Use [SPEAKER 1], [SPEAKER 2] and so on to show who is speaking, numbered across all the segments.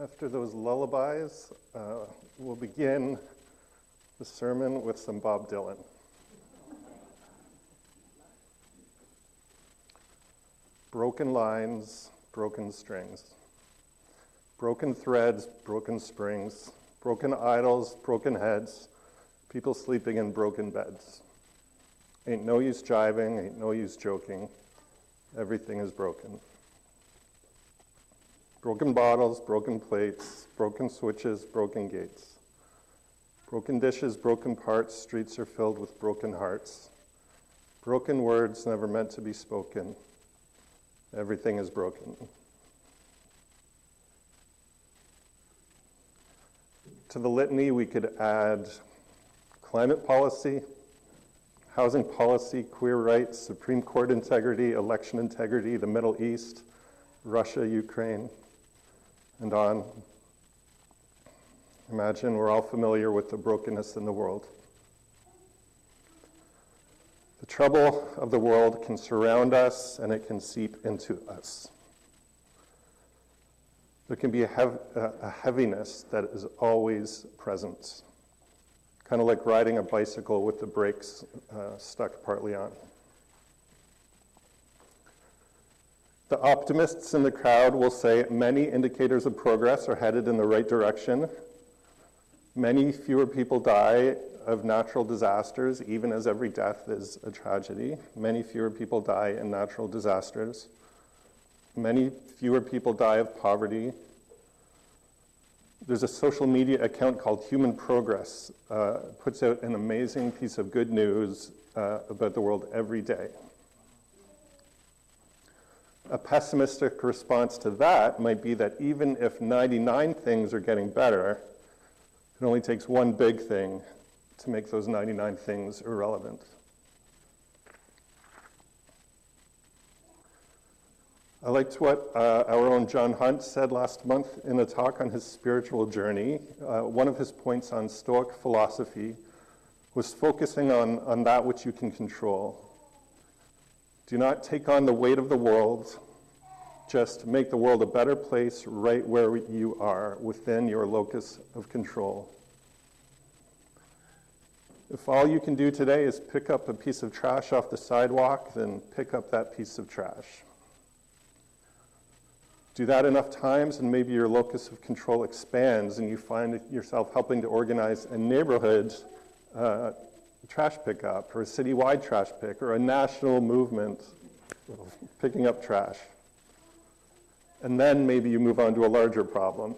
[SPEAKER 1] After those lullabies, uh, we'll begin the sermon with some Bob Dylan. Broken lines, broken strings, broken threads, broken springs, broken idols, broken heads, people sleeping in broken beds. Ain't no use jiving, ain't no use joking. Everything is broken. Broken bottles, broken plates, broken switches, broken gates. Broken dishes, broken parts, streets are filled with broken hearts. Broken words never meant to be spoken. Everything is broken. To the litany, we could add climate policy, housing policy, queer rights, Supreme Court integrity, election integrity, the Middle East, Russia, Ukraine, and on. Imagine we're all familiar with the brokenness in the world. The trouble of the world can surround us and it can seep into us. There can be a, hev- a heaviness that is always present kind of like riding a bicycle with the brakes uh, stuck partly on. The optimists in the crowd will say many indicators of progress are headed in the right direction. Many fewer people die of natural disasters, even as every death is a tragedy. Many fewer people die in natural disasters. Many fewer people die of poverty, there's a social media account called Human Progress, uh, puts out an amazing piece of good news uh, about the world every day. A pessimistic response to that might be that even if 99 things are getting better, it only takes one big thing to make those 99 things irrelevant. I liked what uh, our own John Hunt said last month in a talk on his spiritual journey. Uh, one of his points on Stoic philosophy was focusing on, on that which you can control. Do not take on the weight of the world, just make the world a better place right where you are within your locus of control. If all you can do today is pick up a piece of trash off the sidewalk, then pick up that piece of trash. Do that enough times, and maybe your locus of control expands, and you find yourself helping to organize a neighborhood uh, trash pickup, or a citywide trash pick, or a national movement of picking up trash. And then maybe you move on to a larger problem.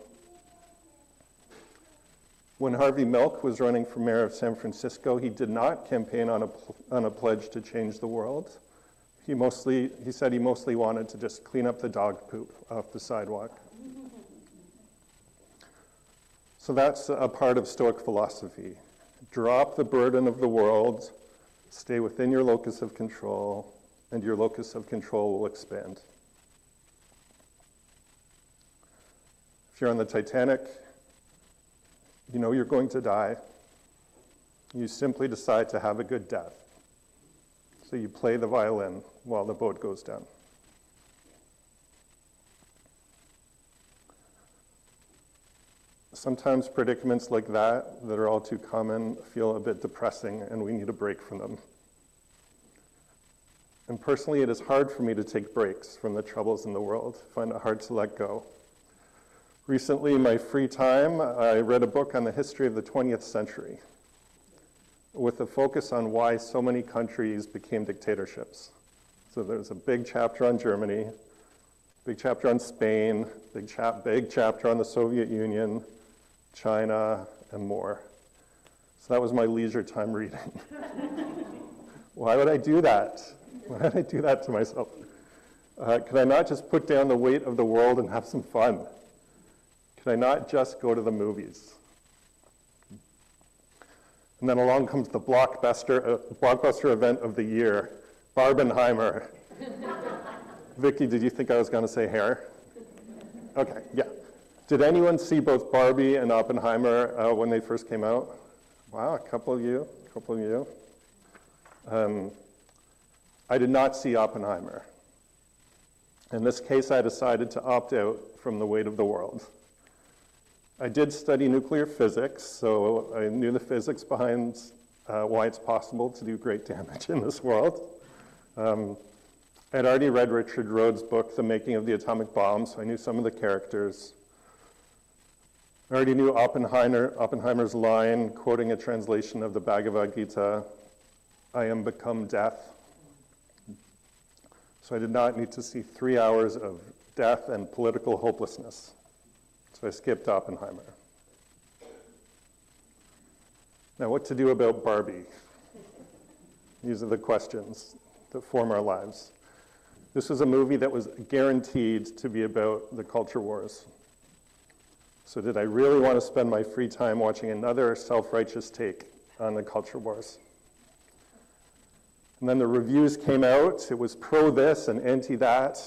[SPEAKER 1] When Harvey Milk was running for mayor of San Francisco, he did not campaign on a, on a pledge to change the world. He mostly, he said he mostly wanted to just clean up the dog poop off the sidewalk. So that's a part of Stoic philosophy. Drop the burden of the world, stay within your locus of control, and your locus of control will expand. If you're on the Titanic, you know you're going to die. You simply decide to have a good death. So you play the violin while the boat goes down. Sometimes predicaments like that, that are all too common, feel a bit depressing and we need a break from them. And personally, it is hard for me to take breaks from the troubles in the world. I find it hard to let go. Recently, in my free time, I read a book on the history of the 20th century with a focus on why so many countries became dictatorships. So there's a big chapter on Germany, big chapter on Spain, big, chap- big chapter on the Soviet Union, China, and more. So that was my leisure time reading. why would I do that? Why would I do that to myself? Uh, could I not just put down the weight of the world and have some fun? Could I not just go to the movies? And then along comes the blockbuster, uh, blockbuster event of the year, Barbenheimer. Vicky, did you think I was going to say hair? Okay, yeah. Did anyone see both Barbie and Oppenheimer uh, when they first came out? Wow, a couple of you, a couple of you. Um, I did not see Oppenheimer. In this case, I decided to opt out from the weight of the world. I did study nuclear physics, so I knew the physics behind uh, why it's possible to do great damage in this world. Um, I'd already read Richard Rhodes' book, The Making of the Atomic Bomb, so I knew some of the characters. I already knew Oppenheimer, Oppenheimer's line, quoting a translation of the Bhagavad Gita, I am become death. So I did not need to see three hours of death and political hopelessness. So I skipped Oppenheimer. Now, what to do about Barbie? These are the questions that form our lives. This was a movie that was guaranteed to be about the culture wars. So, did I really want to spend my free time watching another self righteous take on the culture wars? And then the reviews came out. It was pro this and anti that.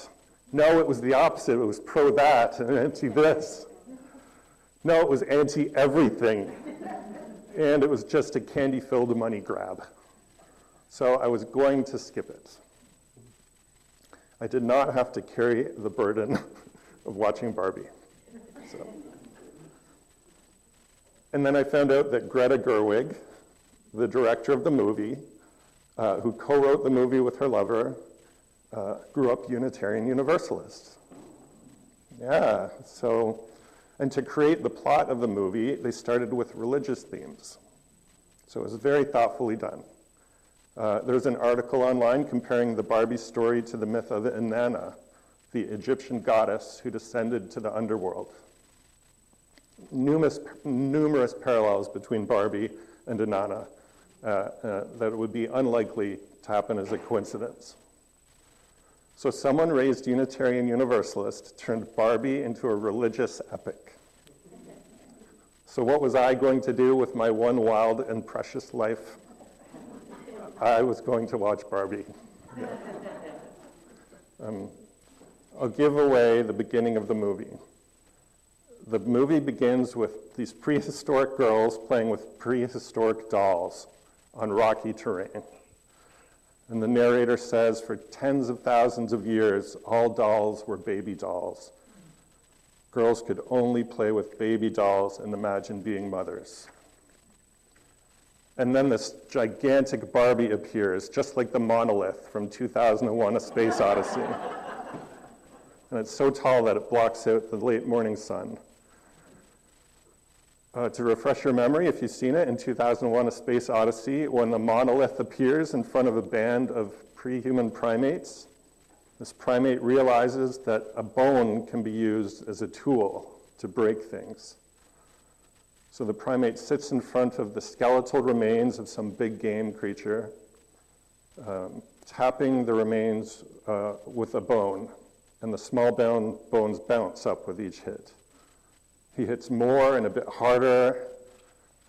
[SPEAKER 1] No, it was the opposite. It was pro that and anti this. No, it was anti everything. and it was just a candy filled money grab. So I was going to skip it. I did not have to carry the burden of watching Barbie. So. And then I found out that Greta Gerwig, the director of the movie, uh, who co wrote the movie with her lover, uh, grew up Unitarian Universalist. Yeah, so and to create the plot of the movie, they started with religious themes. So it was very thoughtfully done. Uh, there's an article online comparing the Barbie story to the myth of Inanna, the Egyptian goddess who descended to the underworld. Numerous, numerous parallels between Barbie and Inanna uh, uh, that would be unlikely to happen as a coincidence. So someone raised Unitarian Universalist turned Barbie into a religious epic. So what was I going to do with my one wild and precious life? I was going to watch Barbie. Yeah. Um, I'll give away the beginning of the movie. The movie begins with these prehistoric girls playing with prehistoric dolls on rocky terrain. And the narrator says, for tens of thousands of years, all dolls were baby dolls. Girls could only play with baby dolls and imagine being mothers. And then this gigantic Barbie appears, just like the monolith from 2001 A Space Odyssey. and it's so tall that it blocks out the late morning sun. Uh, to refresh your memory, if you've seen it, in 2001 A Space Odyssey, when the monolith appears in front of a band of pre human primates, this primate realizes that a bone can be used as a tool to break things. So the primate sits in front of the skeletal remains of some big game creature, um, tapping the remains uh, with a bone, and the small bone, bones bounce up with each hit. He hits more and a bit harder,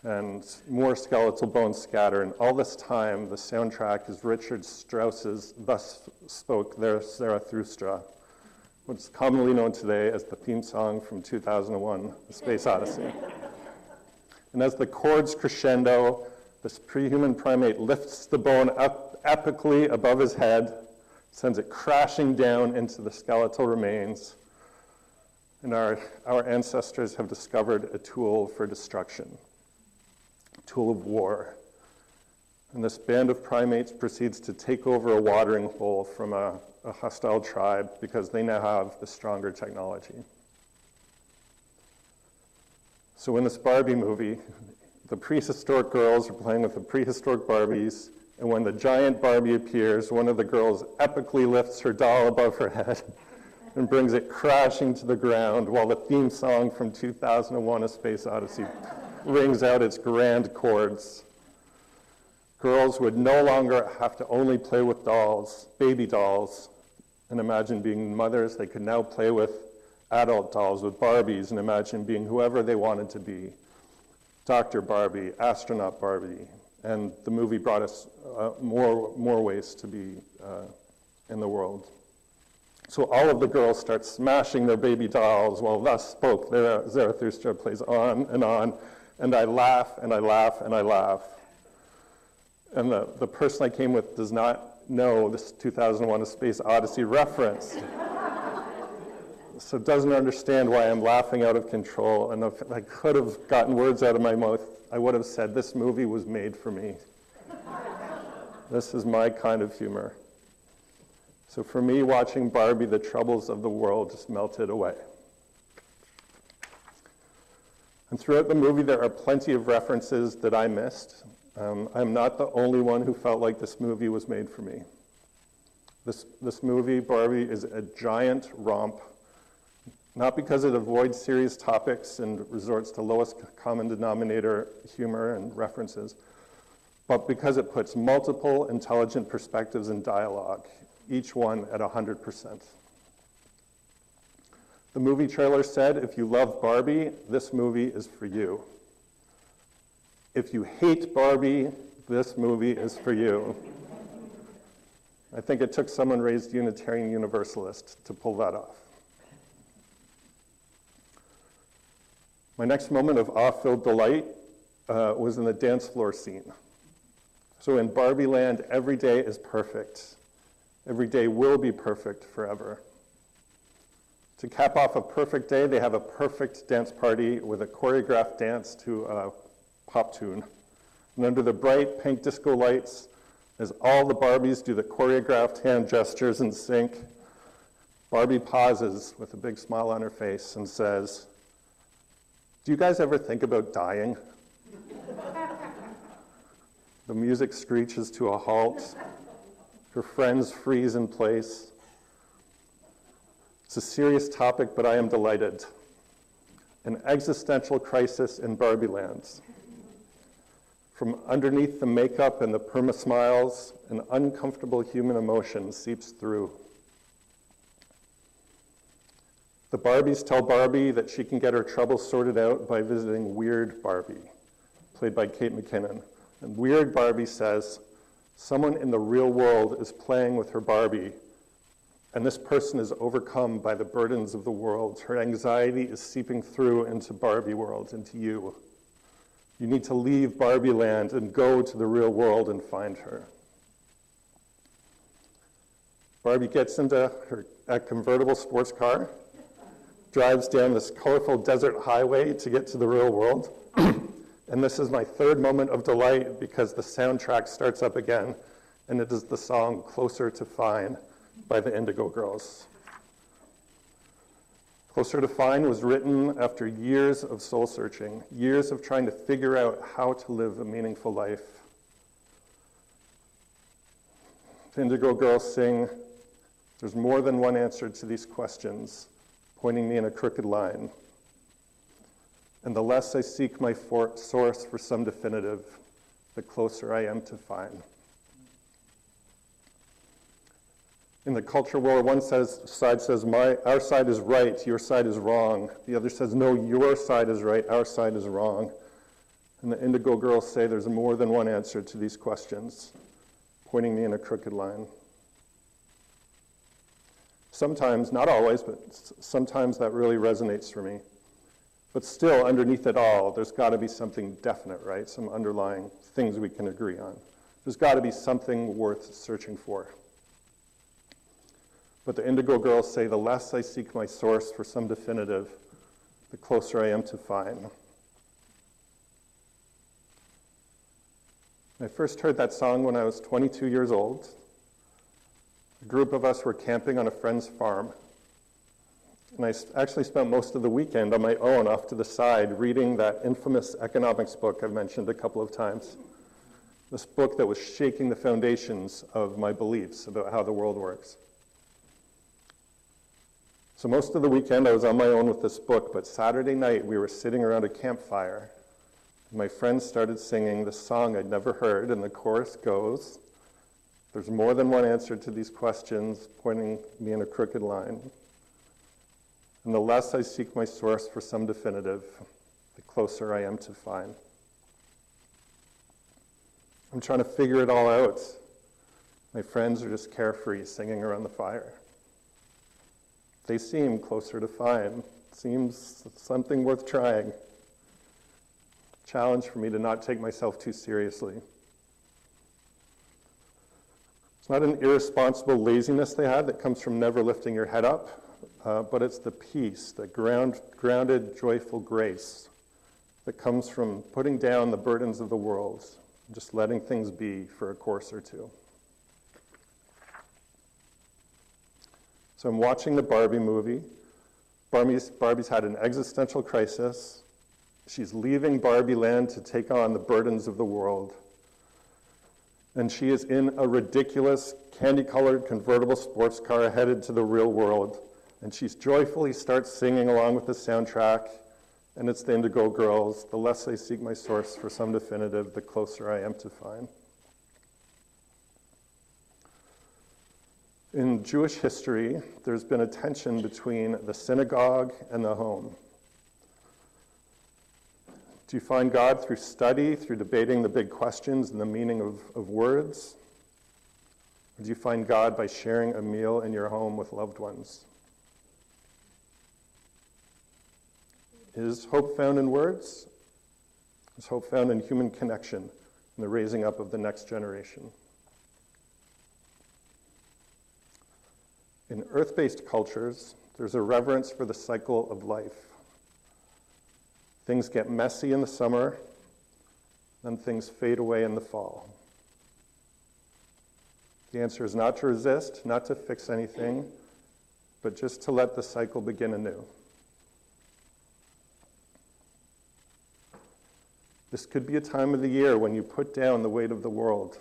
[SPEAKER 1] and more skeletal bones scatter. And all this time, the soundtrack is Richard Strauss's Thus Spoke There Zarathustra, what's commonly known today as the theme song from 2001, The Space Odyssey. and as the chords crescendo, this pre-human primate lifts the bone up epically above his head, sends it crashing down into the skeletal remains, and our, our ancestors have discovered a tool for destruction, a tool of war. And this band of primates proceeds to take over a watering hole from a, a hostile tribe because they now have the stronger technology. So in this Barbie movie, the prehistoric girls are playing with the prehistoric Barbies, and when the giant Barbie appears, one of the girls epically lifts her doll above her head and brings it crashing to the ground while the theme song from 2001 A Space Odyssey rings out its grand chords. Girls would no longer have to only play with dolls, baby dolls, and imagine being mothers. They could now play with adult dolls, with Barbies, and imagine being whoever they wanted to be Dr. Barbie, astronaut Barbie. And the movie brought us uh, more, more ways to be uh, in the world. So all of the girls start smashing their baby dolls while thus spoke Zarathustra plays on and on. And I laugh and I laugh and I laugh. And the, the person I came with does not know this 2001 A Space Odyssey reference. so doesn't understand why I'm laughing out of control. And if I could have gotten words out of my mouth, I would have said, This movie was made for me. this is my kind of humor. So for me, watching Barbie, the troubles of the world just melted away. And throughout the movie, there are plenty of references that I missed. Um, I'm not the only one who felt like this movie was made for me. This, this movie, Barbie, is a giant romp, not because it avoids serious topics and resorts to lowest common denominator humor and references, but because it puts multiple intelligent perspectives in dialogue, each one at 100%. The movie trailer said, if you love Barbie, this movie is for you. If you hate Barbie, this movie is for you. I think it took someone raised Unitarian Universalist to pull that off. My next moment of awe filled delight uh, was in the dance floor scene. So in Barbie Land, every day is perfect. Every day will be perfect forever. To cap off a perfect day, they have a perfect dance party with a choreographed dance to a pop tune. And under the bright pink disco lights, as all the Barbies do the choreographed hand gestures in sync, Barbie pauses with a big smile on her face and says, Do you guys ever think about dying? the music screeches to a halt. Her friends freeze in place. It's a serious topic, but I am delighted. An existential crisis in Barbie lands. From underneath the makeup and the perma smiles, an uncomfortable human emotion seeps through. The Barbies tell Barbie that she can get her troubles sorted out by visiting Weird Barbie, played by Kate McKinnon. And Weird Barbie says, Someone in the real world is playing with her Barbie, and this person is overcome by the burdens of the world. Her anxiety is seeping through into Barbie world, into you. You need to leave Barbie land and go to the real world and find her. Barbie gets into her a convertible sports car, drives down this colorful desert highway to get to the real world. And this is my third moment of delight because the soundtrack starts up again, and it is the song Closer to Fine by the Indigo Girls. Closer to Fine was written after years of soul searching, years of trying to figure out how to live a meaningful life. The Indigo Girls sing, There's more than one answer to these questions, pointing me in a crooked line. And the less I seek my for- source for some definitive, the closer I am to fine. In the culture war, one says, side says, my, our side is right, your side is wrong. The other says, no, your side is right, our side is wrong. And the indigo girls say there's more than one answer to these questions, pointing me in a crooked line. Sometimes, not always, but sometimes that really resonates for me. But still, underneath it all, there's got to be something definite, right? Some underlying things we can agree on. There's got to be something worth searching for. But the Indigo Girls say the less I seek my source for some definitive, the closer I am to fine. I first heard that song when I was 22 years old. A group of us were camping on a friend's farm. And I actually spent most of the weekend on my own off to the side reading that infamous economics book I've mentioned a couple of times. This book that was shaking the foundations of my beliefs about how the world works. So, most of the weekend I was on my own with this book, but Saturday night we were sitting around a campfire. My friends started singing the song I'd never heard, and the chorus goes There's more than one answer to these questions, pointing me in a crooked line. And the less I seek my source for some definitive, the closer I am to fine. I'm trying to figure it all out. My friends are just carefree, singing around the fire. They seem closer to fine. Seems something worth trying. Challenge for me to not take myself too seriously. It's not an irresponsible laziness they had that comes from never lifting your head up. Uh, but it's the peace, the ground, grounded, joyful grace that comes from putting down the burdens of the world, just letting things be for a course or two. So I'm watching the Barbie movie. Barbie's, Barbie's had an existential crisis. She's leaving Barbie land to take on the burdens of the world. And she is in a ridiculous, candy colored convertible sports car headed to the real world. And she joyfully starts singing along with the soundtrack. And it's the Indigo Girls. The less I seek my source for some definitive, the closer I am to fine. In Jewish history, there's been a tension between the synagogue and the home. Do you find God through study, through debating the big questions and the meaning of, of words? Or do you find God by sharing a meal in your home with loved ones? Is hope found in words? Is hope found in human connection and the raising up of the next generation? In earth based cultures, there's a reverence for the cycle of life. Things get messy in the summer, then things fade away in the fall. The answer is not to resist, not to fix anything, but just to let the cycle begin anew. This could be a time of the year when you put down the weight of the world.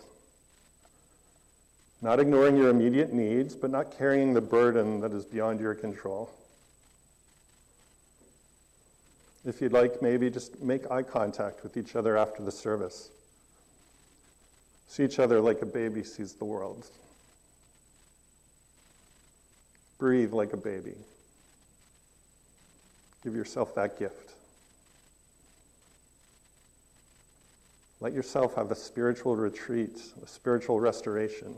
[SPEAKER 1] Not ignoring your immediate needs, but not carrying the burden that is beyond your control. If you'd like, maybe just make eye contact with each other after the service. See each other like a baby sees the world. Breathe like a baby. Give yourself that gift. Let yourself have a spiritual retreat, a spiritual restoration.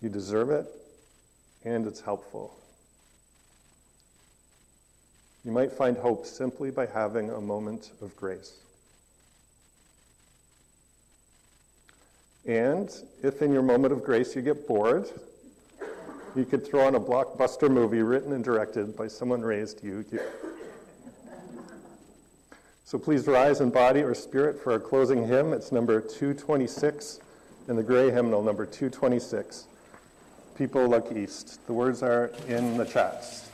[SPEAKER 1] You deserve it, and it's helpful. You might find hope simply by having a moment of grace. And if in your moment of grace UU get bored, you could throw on a blockbuster movie written and directed by someone raised you. So please rise in body or spirit for our closing hymn. It's number 226 in the gray hymnal, number 226. People look east. The words are in the chats.